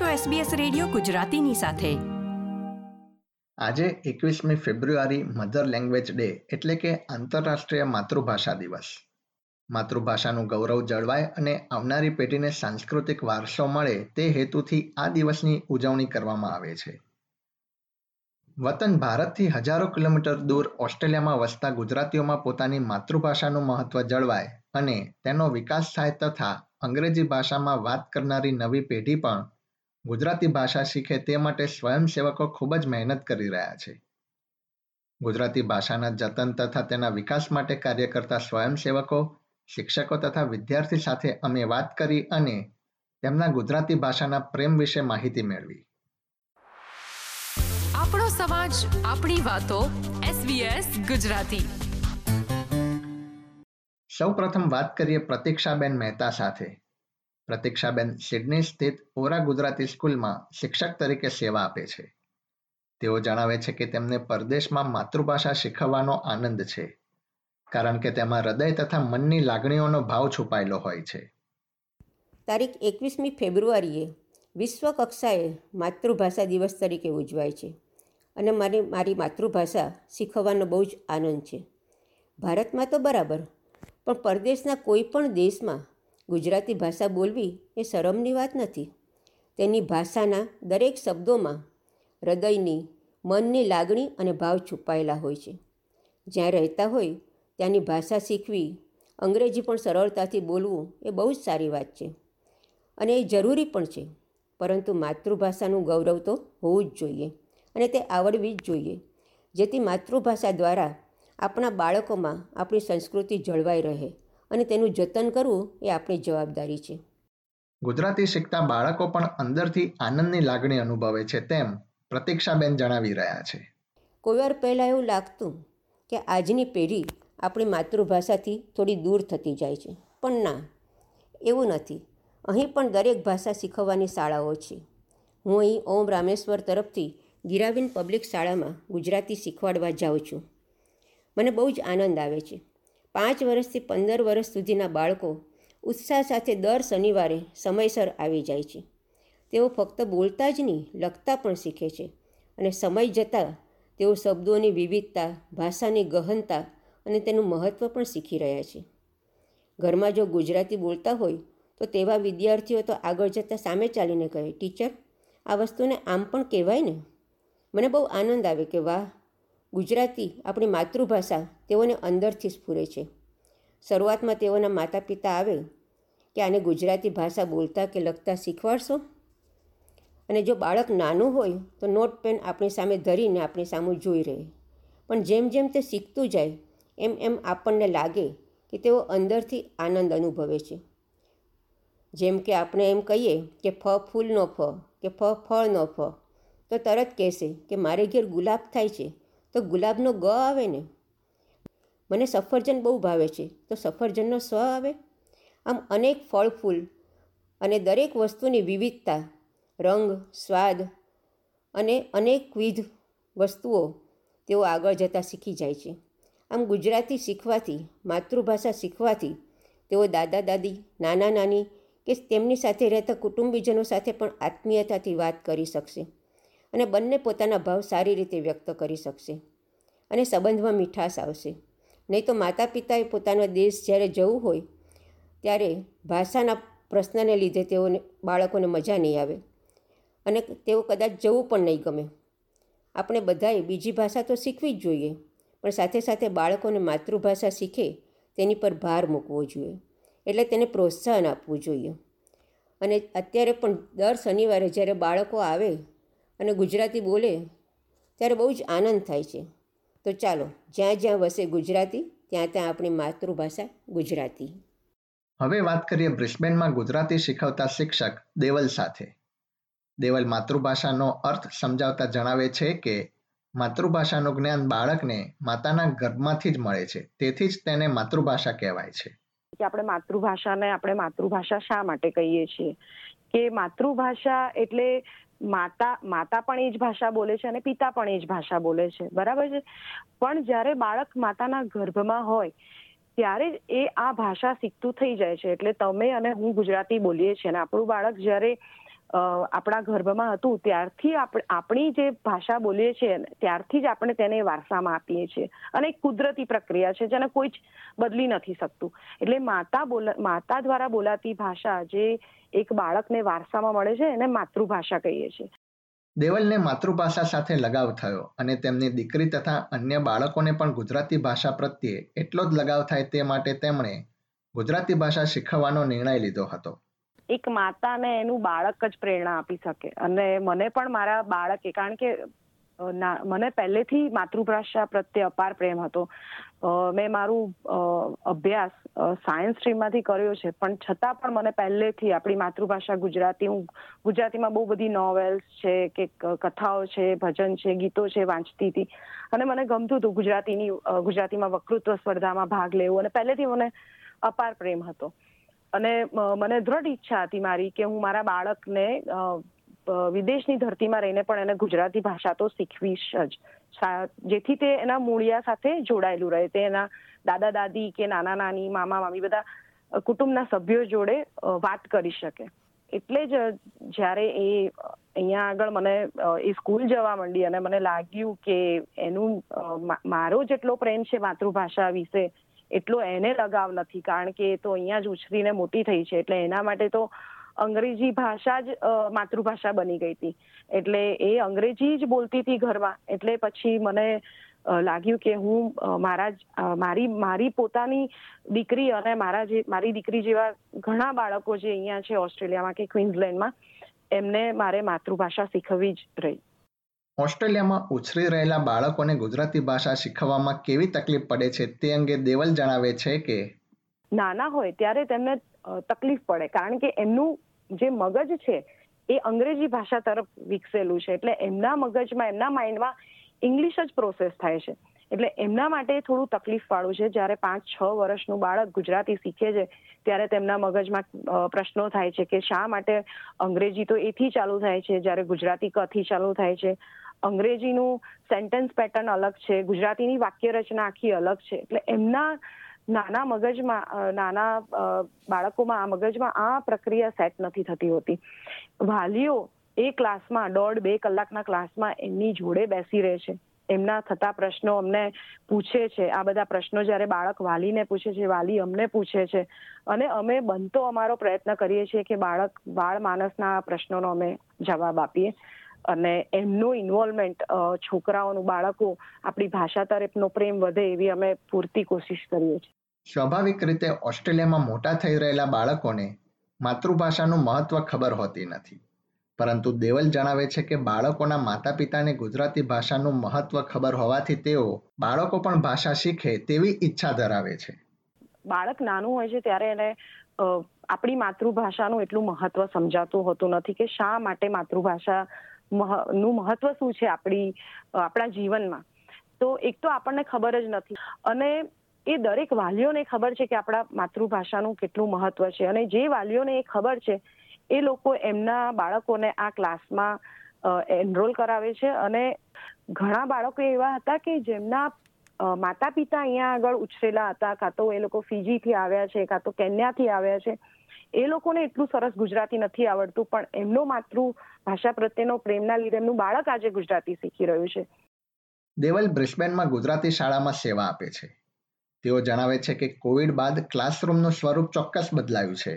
છો SBS radio ગુજરાતીની સાથે. આજે એકવીસમી ફેબ્રુઆરી મધર લેંગ્વેજ ડે એટલે કે આંતરરાષ્ટ્રીય માતૃભાષા દિવસ. માતૃભાષાનું ગૌરવ જળવાય અને આવનારી પેઢીને સાંસ્કૃતિક વારસો મળે તે હેતુથી આ દિવસની ઉજવણી કરવામાં આવે છે. વતન ભારતથી હજારો કિલોમીટર દૂર ઓસ્ટ્રેલિયામાં વસતા ગુજરાતીઓમાં પોતાની માતૃભાષાનું મહત્વ જળવાય અને તેનો વિકાસ થાય તથા અંગ્રેજી ભાષામાં વાત કરનારી નવી પેઢી પણ ગુજરાતી ભાષા શીખે તે માટે સ્વયંસેવકો ખૂબ જ મહેનત કરી રહ્યા છે. ગુજરાતી ભાષાના જતન તથા તેના વિકાસ માટે કાર્ય કરતા સ્વયંસેવકો શિક્ષકો તથા વિદ્યાર્થી સાથે અમે વાત કરી અને તેમના ગુજરાતી ભાષાના પ્રેમ વિશે માહિતી મેળવી. આપણો સમાજ આપણી વાતો SBS ગુજરાતી. સૌ પ્રથમ વાત કરીએ પ્રતીક્ષાબેન મહેતા સાથે. પ્રતીક્ષાબેન સિડની સ્થિત ઓરા ગુજરાતી સ્કૂલમાં શિક્ષક તરીકે સેવા આપે છે. તેઓ જણાવે છે કે તેમને પરદેશમાં માતૃભાષા શીખવવાનો આનંદ છે, કારણ કે તેમાં હૃદય તથા મનની લાગણીઓનો ભાવ છુપાયેલો હોય છે. તારીખ એકવીસમી ફેબ્રુઆરીએ વિશ્વ કક્ષાએ માતૃભાષા દિવસ તરીકે ઉજવાય છે અને મારી મારી માતૃભાષા શીખવવાનો બહુ જ આનંદ છે. ભારતમાં તો બરાબર, પણ પરદેશના કોઈ પણ દેશમાં ગુજરાતી ભાષા બોલવી એ શરમની વાત નથી. તેની ભાષાના દરેક શબ્દોમાં હૃદયની, મનની લાગણી અને ભાવ છુપાયેલા હોય છે. જ્યાં રહેતા હોય ત્યાંની ભાષા શીખવી, અંગ્રેજી પણ સરળતાથી બોલવું એ બહુ જ સારી વાત છે. અને એ જરૂરી પણ છે. પરંતુ માતૃભાષાનું ગૌરવ તો હોવું જ જોઈએ અને તે આવડવી જ જોઈએ. જેથી માતૃભાષા દ્વારા આપણા બાળકોમાં આપણી સંસ્કૃતિ જળવાઈ રહે. અને તેનું જતન કરવું એ આપણી જવાબદારી છે. ગુજરાતી શીખતા બાળકો પણ અંદરથી આનંદની લાગણી અનુભવે છે તેમ પ્રતીક્ષાબેન જણાવી રહ્યા છે. કોઈવાર પહેલાં એવું લાગતું કે આજની પેઢી આપણી માતૃભાષાથી થોડી દૂર થતી જાય છે. પણ ના એવું નથી. અહીં પણ દરેક ભાષા શીખવવાની શાળાઓ છે. હું અહીં ઓમ રામેશ્વર તરફથી ગિરાબીન પબ્લિક શાળામાં ગુજરાતી શીખવાડવા જાઉં છું. મને બહુ જ આનંદ આવે છે. પાંચ વર્ષથી પંદર વર્ષ સુધીના બાળકો ઉત્સાહ સાથે દર શનિવારે સમયસર આવી જાય છે. તેઓ ફક્ત બોલતા જ નહીં, લખતા પણ શીખે છે અને સમય જતાં તેઓ શબ્દોની વિવિધતા, ભાષાની ગહનતા અને તેનું મહત્ત્વ પણ શીખી રહ્યા છે. ઘરમાં જો ગુજરાતી બોલતા હોય, તો તેવા વિદ્યાર્થીઓ તો આગળ જતાં સામે ચાલીને કહે, ટીચર, આ વસ્તુને આમ પણ કહેવાય ને? મને બહુ આનંદ આવે કે, વાહ ગુજરાતી આપણી માતૃભાષા તેઓને અંદરથી સ્ફુરે છે. શરૂઆતમાં તેઓના માતા પિતા આવે કે આને ગુજરાતી ભાષા બોલતા કે લખતા શીખવાડશો? અને જો બાળક નાનું હોય તો નોટ પેન આપણી સામે ધરીને આપણી સામે જોઈ રહે. પણ જેમ જેમ તે શીખતું જાય, એમ એમ આપણને લાગે કે તેઓ અંદરથી આનંદ અનુભવે છે. જેમ કે આપણે એમ કહીએ કે ફ ફૂલનો ફ કે ફ ફળનો ફ તો તરત કહેશે કે મારે ઘેર ગુલાબ થાય છે તો ગુલાબનો ગ આવે ને. મને સફરજન બહુ ભાવે છે, તો સફરજનનો સ્વ આવે. આમ અનેક ફળ ફૂલ અને દરેક વસ્તુની વિવિધતા, રંગ, સ્વાદ અને અનેકવિધ વસ્તુઓ તેઓ આગળ જતાં શીખી જાય છે. આમ ગુજરાતી શીખવાથી, માતૃભાષા શીખવાથી તેઓ દાદા, દાદી, નાના, નાની કે તેમની સાથે રહેતા કુટુંબીજનો સાથે પણ આત્મીયતાથી વાત કરી શકશે. અને બંને પોતાના ભાવ સારી રીતે વ્યક્ત કરી શકશે અને સંબંધમાં મીઠાશ આવશે. નહીં તો માતા પિતાએ પોતાનો દેશ જ્યારે જવું હોય, ત્યારે ભાષાના પ્રશ્નને લીધે તેઓને, બાળકોને મજા નહીં આવે અને તેઓ કદાચ જવું પણ નહીં ગમે. આપણે બધાએ બીજી ભાષા તો શીખવી જ જોઈએ, પણ સાથે સાથે બાળકોને માતૃભાષા શીખે તેની પર ભાર મૂકવો જોઈએ, એટલે તેને પ્રોત્સાહન આપવું જોઈએ. અને અત્યારે પણ દર શનિવારે જ્યારે બાળકો આવે અને ગુજરાતી બોલે ત્યારે બહુ જ આનંદ થાય છે. તો ચાલો જ્યાં જ્યાં વસે ગુજરાતી ત્યાં ત્યાં આપણી માતૃભાષા ગુજરાતી. હવે વાત કરીએ બ્રિસ્બેનમાં ગુજરાતી શીખવતા શિક્ષક દેવલ સાથે. દેવલ માતૃભાષાનો અર્થ સમજાવતા જણાવે છે કે માતૃભાષાનું જ્ઞાન બાળકને માતાના ગર્ભમાંથી જ મળે છે. તેથી જ તેને માતૃભાષા કહેવાય છે. કે આપણે માતૃભાષાને આપણે માતૃભાષા શા માટે કહીએ છીએ? કે માતૃભાષા એટલે માતા માતા પણ એ જ ભાષા બોલે છે અને પિતા પણ એ જ ભાષા બોલે છે. બરાબર છે? પણ જ્યારે બાળક માતાના ગર્ભમાં હોય, ત્યારે એ આ ભાષા શીખતું થઈ જાય છે. એટલે તમે અને હું ગુજરાતી બોલીએ છીએ અને આપણું બાળક જ્યારે આપણા ગર્ભમાં હતું, ત્યારથી આપણી જે ભાષા બોલીએ છીએ, ત્યારથી જ આપણે તેને વારસામાં આપીએ છીએ. અને એક કુદરતી પ્રક્રિયા છે, જેને કોઈ જ બદલી નથી શકતું. એટલે માતા બોલ, માતા દ્વારા બોલાતી ભાષા જે એક બાળકને વારસામાં મળે છે, એને માતૃભાષા કહીએ છીએ. દેવલને માતૃભાષા સાથે લગાવ થયો અને તેમની દીકરી તથા અન્ય બાળકોને પણ ગુજરાતી ભાષા પ્રત્યે એટલો જ લગાવ થાય તે માટે તેમણે ગુજરાતી ભાષા શીખવવાનો નિર્ણય લીધો હતો. એક માતાને એનું બાળક જ પ્રેરણા આપી શકે. અને મને પણ મારા બાળકે, કારણ કે મને પહેલેથી માતૃભાષા પ્રત્યે અપાર પ્રેમ હતો. મેં મારું અભ્યાસ સાયન્સ સ્ટ્રીમમાંથી કર્યો છે. પણ છતાં પણ મને પહેલેથી આપણી માતૃભાષા ગુજરાતી, હું ગુજરાતીમાં બહુ બધી નોવેલ્સ છે, કે કથાઓ છે, ભજન છે, ગીતો છે, વાંચતી હતી. અને મને ગમતું હતું ગુજરાતીની ગુજરાતીમાં વકૃત્વ સ્પર્ધામાં ભાગ લેવો. અને પહેલેથી મને અપાર પ્રેમ હતો. અને મને દ્રઢ ઈચ્છા હતી મારી કે હું મારા બાળકને વિદેશની ધરતીમાં રહીને પણ એને ગુજરાતી ભાષા તો શીખવીશ જ. જેથી તે એના મૂળિયા સાથે જોડાયેલું રહે. તે એના દાદા દાદી કે નાના નાની, મામા મામી બધા કુટુંબના સભ્યો જોડે વાત કરી શકે. એટલે જ, જ્યારે એ અહીંયા આગળ મને એ સ્કૂલ જવા માંડી અને મને લાગ્યું કે એનું મારો જેટલો પ્રેમ છે માતૃભાષા વિશે એટલો એને લગાવ નથી, કારણ કે એ તો અહીંયા જ ઉછરીને મોટી થઈ છે. એટલે એના માટે તો અંગ્રેજી ભાષા જ માતૃભાષા બની ગઈ હતી. એટલે એ અંગ્રેજી જ બોલતી હતી ઘરમાં. એટલે પછી મને લાગ્યું કે હું મારા મારી મારી પોતાની દીકરી અને મારા જે, મારી દીકરી જેવા ઘણા બાળકો જે અહીંયા છે ઓસ્ટ્રેલિયામાં કે ક્વિન્સલેન્ડમાં, એમને મારે માતૃભાષા શીખવવી જ રહી. ઓસ્ટ્રેલિયામાં ઉછરી રહેલા બાળકોને ગુજરાતી ભાષા શીખવામાં કેવી તકલીફ પડે છે તે અંગે દેવલ જણાવે છે કે નાના હોય ત્યારે તેમને તકલીફ પડે. કારણ કે એમનું જે મગજ છે એ અંગ્રેજી ભાષા તરફ વિકસેલું છે. એટલે એમના મગજમાં, એમના માઇન્ડમાં ઇંગ્લિશ જ પ્રોસેસ થાય છે. એટલે એમના માટે થોડું તકલીફ વાળું છે. જ્યારે પાંચ, છ વર્ષનું બાળક ગુજરાતી શીખે છે, ત્યારે તેમના મગજમાં પ્રશ્નો થાય છે કે શા માટે અંગ્રેજી તો એથી ચાલુ થાય છે, જ્યારે ગુજરાતી કથી ચાલુ થાય છે. અંગ્રેજીનું સેન્ટેન્સ પેટર્ન અલગ છે, ગુજરાતીની વાક્ય રચના આખી અલગ છે. એટલે એમના નાના મગજમાં નાના બાળકોમાં, આ મગજમાં આ પ્રક્રિયા સેટ નથી થતી હોતી. વાલીઓ એ ક્લાસમાં, દોઢ બે કલાકના ક્લાસમાં એમની જોડે બેસી રહે છે. એમના થતા પ્રશ્નો અમને પૂછે છે. આ બધા પ્રશ્નો જ્યારે બાળક વાલીને પૂછે છે, વાલી અમને પૂછે છે. અને અમે બનતો અમારો પ્રયત્ન કરીએ છીએ કે બાળક, બાળ માનસના પ્રશ્નોનો અમે જવાબ આપીએ. અને એમનું ઇન્વોલ્વમેન્ટ છોકરાઓનું બાળકો આપણી ભાષા તરફનો પ્રેમ વધે એવી અમે પૂરતી કોશિશ કરીએ છીએ. સ્વાભાવિક રીતે ઓસ્ટ્રેલિયામાં મોટા થઈ રહેલા બાળકોને માતૃભાષાનું મહત્વ ખબર હોતી નથી. પરંતુ દેવલ જણાવે છે કે બાળકોના માતા પિતાને ગુજરાતી ભાષાનું મહત્વ ખબર હોવાથી તેઓ બાળકો પણ ભાષા શીખે તેવી ઈચ્છા ધરાવે છે. બાળક નાનું હોય છે ત્યારે એને આપણી માતૃભાષાનું એટલું મહત્વ સમજાતું હોતું નથી કે શા માટે માતૃભાષા નું મહત્વ શું છે આપણી આપણા જીવનમાં? તો એક તો આપણને ખબર જ નથી. અને એ દરેક વાલીઓને ખબર છે કે આપણા માતૃભાષાનું કેટલું મહત્વ છે. અને જે વાલીઓને એ ખબર છે, એ લોકો એમના બાળકોને આ ક્લાસમાં એનરોલ કરાવે છે. અને ઘણા બાળકો એવા હતા કે જેમના માતા પિતા અહીંયા આગળ ઉછરેલા હતા. કાં તો એ લોકો ફીજીથી આવ્યા છે, કાં તો કેન્યાથી આવ્યા છે. એ લોકોને એટલું સરસ ગુજરાતી નથી આવડતું પણ એમનો માતૃભાષા પ્રત્યેનો પ્રેમના લીધે એમનું બાળક આજે ગુજરાતી શીખી રહ્યું છે. દેવલ બ્રિસ્બેનમાં ગુજરાતી શાળામાં સેવા આપે છે. તેઓ જણાવે છે કે કોવિડ બાદ ક્લાસરૂમનું સ્વરૂપ ચોક્કસ બદલાયું છે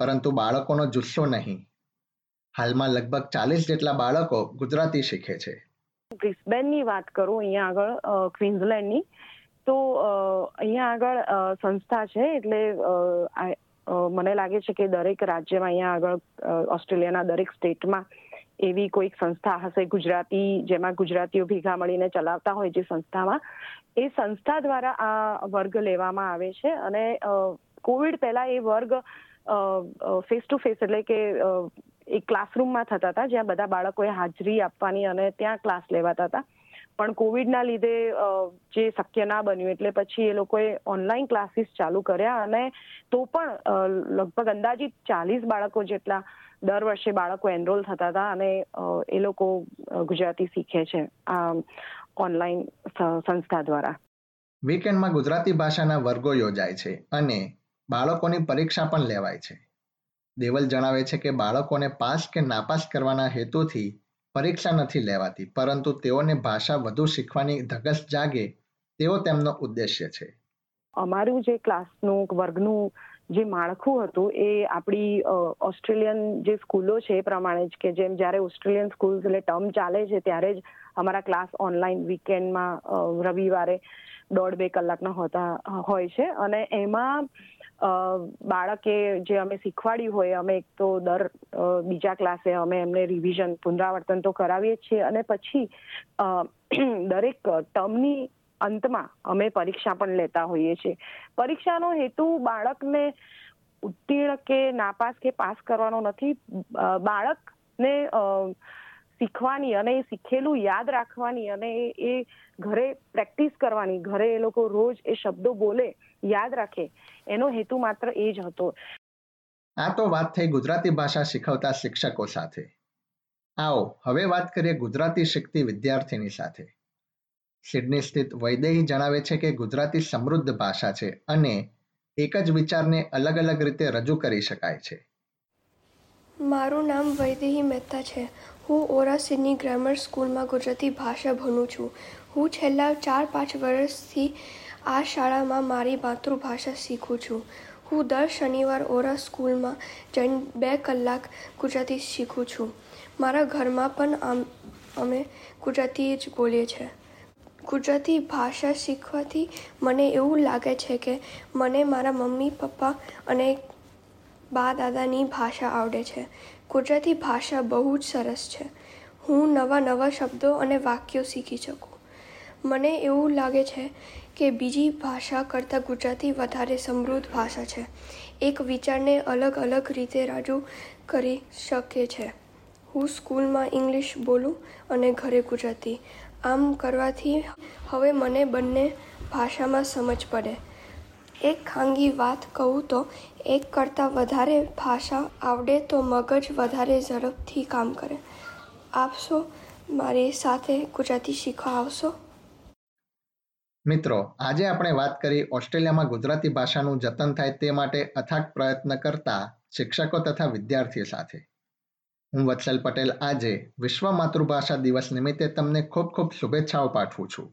પરંતુ બાળકોનો જુસ્સો નહીં. હાલમાં લગભગ ચાલીસ જેટલા બાળકો ગુજરાતી શીખે છે. બ્રિસ્બેનની વાત કરું અહીંયા આગળ ક્વિન્સલેન્ડની તો અહીંયા આગળ સંસ્થા છે એટલે મને લાગે છે કે દરેક રાજ્યમાં અહીંયા આગળ ઓસ્ટ્રેલિયાના દરેક સ્ટેટમાં એવી કોઈક સંસ્થા હશે, ગુજરાતી, જેમાં ગુજરાતીઓ ભેગા મળીને ચલાવતા હોય જે સંસ્થામાં, એ સંસ્થા દ્વારા આ વર્ગ લેવામાં આવે છે. અને કોવિડ પહેલા એ વર્ગ ફેસ ટુ ફેસ એટલે કે એક ક્લાસરૂમમાં થતા હતા, જ્યાં બધા બાળકોએ હાજરી આપવાની અને ત્યાં ક્લાસ લેવાતા હતા. પણ કોવિડના લીધે જે શક્ય ના બન્યું, એટલે પછી એ લોકોએ ઓનલાઈન ક્લાસીસ ચાલુ કર્યા અને તો પણ લગભગ અંદાજિત ચાલીસ બાળકો જેટલા દર વર્ષે બાળકો એનરોલ થતા હતા અને એ લોકો ગુજરાતી શીખે છે આ ઓનલાઈન સંસ્થા દ્વારા. વીકેન્ડમાં ગુજરાતી ભાષાના વર્ગો યોજાય છે અને બાળકોની પરીક્ષા પણ લેવાય છે. દેવલ જણાવે છે કે બાળકોને પાસ કે નાપાસ કરવાના હેતુથી પરીક્ષા નથી લેવાતી, પરંતુ તેઓને ભાષા વધુ શીખવાની ધગસ જાગે તેવો તેમનો ઉદ્દેશ્ય છે. અમારું જે ક્લાસનું, વર્ગનું જે માળખું હતું એ આપણી ઓસ્ટ્રેલિયન જે સ્કૂલો છે એ પ્રમાણે જ કે જેમ જ્યારે ઓસ્ટ્રેલિયન સ્કૂલ એટલે ટર્મ ચાલે છે ત્યારે જ અમારા ક્લાસ ઓનલાઈન વીકેન્ડમાં રવિવારે દોઢ બે કલાકના હોતા હોય છે અને એમાં બાળકે જે અમે શીખવાડ્યું હોય, અમે એક તો દર બીજા ક્લાસે અમે એમને રિવિઝન પુનરાવર્તન તો કરાવીએ છીએ. અને પછી દરેક ટર્મની અંતમાં અમે પરીક્ષા પણ લેતા હોઈએ છીએ. પરીક્ષાનો હેતુ બાળકને ઉત્તીર્ણ કે નાપાસ કે પાસ કરવાનો નથી. બાળકને શીખવાની અને એ શીખેલું યાદ રાખવાની અને એ ઘરે પ્રેક્ટિસ કરવાની, ઘરે એ લોકો રોજ એ શબ્દો બોલે, યાદ રાખે, એનો હેતુ માત્ર એ જ હતો. આ તો વાત થઈ ગુજરાતી ભાષા શીખવતા શિક્ષકો સાથે. આવો, હવે વાત કરીએ ગુજરાતી શીખતી વિદ્યાર્થીની સાથે. સિડની સ્થિત વૈદેહી જણાવે છે કે ગુજરાતી સમૃદ્ધ ભાષા છે અને એક જ વિચારને અલગ અલગ રીતે રજૂ કરી શકાય છે. મારું નામ વૈદેહી મહેતા છે. હું ઓરા સિડની ગ્રામર સ્કૂલમાં ગુજરાતી ભાષા ભણું છું. હું છેલ્લા ચાર પાંચ વર્ષથી આ શાળામાં મારી માતૃભાષા શીખું છું. હું દર શનિવાર ઓરા સ્કૂલમાં જઈને બે કલાક ગુજરાતી શીખું છું. મારા ઘરમાં પણ અમે ગુજરાતી જ બોલીએ છીએ ગુજરાતી ભાષા શીખવાથી મને એવું લાગે છે કે મને મારા મમ્મી, પપ્પા અને બા દાદાની ભાષા આવડે છે. ગુજરાતી ભાષા બહુ જ સરસ છે. હું નવા નવા શબ્દો અને વાક્યો શીખી શકું. મને એવું લાગે છે કે બીજી ભાષા કરતાં ગુજરાતી વધારે સમૃદ્ધ ભાષા છે. એક વિચારને અલગ અલગ રીતે રજૂ કરી શકે છે. હું સ્કૂલમાં ઇંગ્લિશ બોલું અને ઘરે ગુજરાતી. આમ કરવાથી હવે મને બંને ભાષામાં સમજ પડે. એક ખાનગી વાત કહું તો, એક કરતાં વધારે ભાષા આવડે તો મગજ વધારે ઝડપથી કામ કરે. આપશો? મારી સાથે ગુજરાતી શીખવા આવશો? મિત્રો, આજે આપણે વાત કરી ઓસ્ટ્રેલિયામાં ગુજરાતી ભાષાનું જતન થાય તે માટે અથાગ પ્રયત્ન કરતા શિક્ષકો તથા વિદ્યાર્થીઓ સાથે. હું વત્સલ પટેલ આજે વિશ્વ માતૃભાષા દિવસ નિમિત્તે તમને ખૂબ ખૂબ શુભેચ્છાઓ પાઠવું છું.